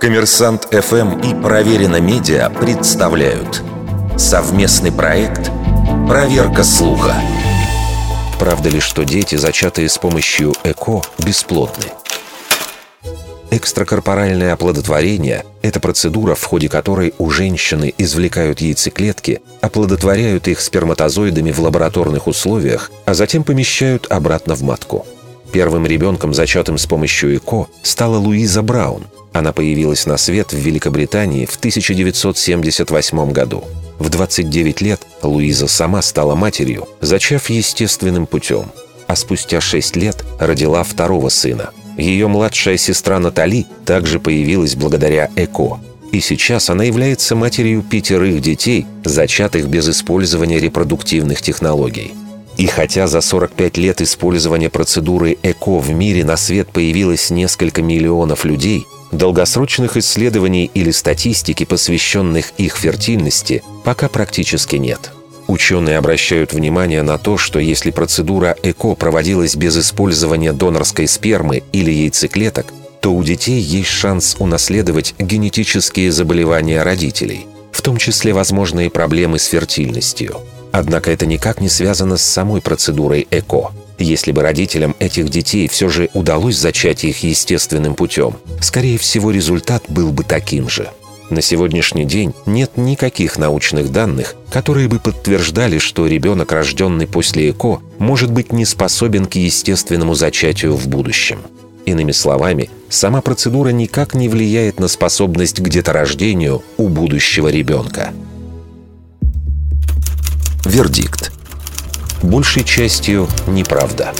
Коммерсант ФМ и Проверено Медиа представляют совместный проект «Проверка слуха». Правда ли, что дети, зачатые с помощью ЭКО, бесплодны? Экстракорпоральное оплодотворение – это процедура, в ходе которой у женщины извлекают яйцеклетки, оплодотворяют их сперматозоидами в лабораторных условиях, а затем помещают обратно в матку. Первым ребенком, зачатым с помощью ЭКО, стала Луиза Браун. Она появилась на свет в Великобритании в 1978 году. В 29 лет Луиза сама стала матерью, зачав естественным путем. А спустя 6 лет родила второго сына – ее младшая сестра Натали также появилась благодаря ЭКО. И сейчас она является матерью пятерых детей, зачатых без использования репродуктивных технологий. И хотя за 45 лет использования процедуры ЭКО в мире на свет появилось несколько миллионов людей, долгосрочных исследований или статистики, посвященных их фертильности, пока практически нет. Ученые обращают внимание на то, что если процедура ЭКО проводилась без использования донорской спермы или яйцеклеток, то у детей есть шанс унаследовать генетические заболевания родителей, в том числе возможные проблемы с фертильностью. Однако это никак не связано с самой процедурой ЭКО. Если бы родителям этих детей все же удалось зачать их естественным путем, скорее всего результат был бы таким же – на сегодняшний день нет никаких научных данных, которые бы подтверждали, что ребенок, рожденный после ЭКО, может быть не способен к естественному зачатию в будущем. Иными словами, сама процедура никак не влияет на способность к деторождению у будущего ребенка. Вердикт. Большей частью неправда.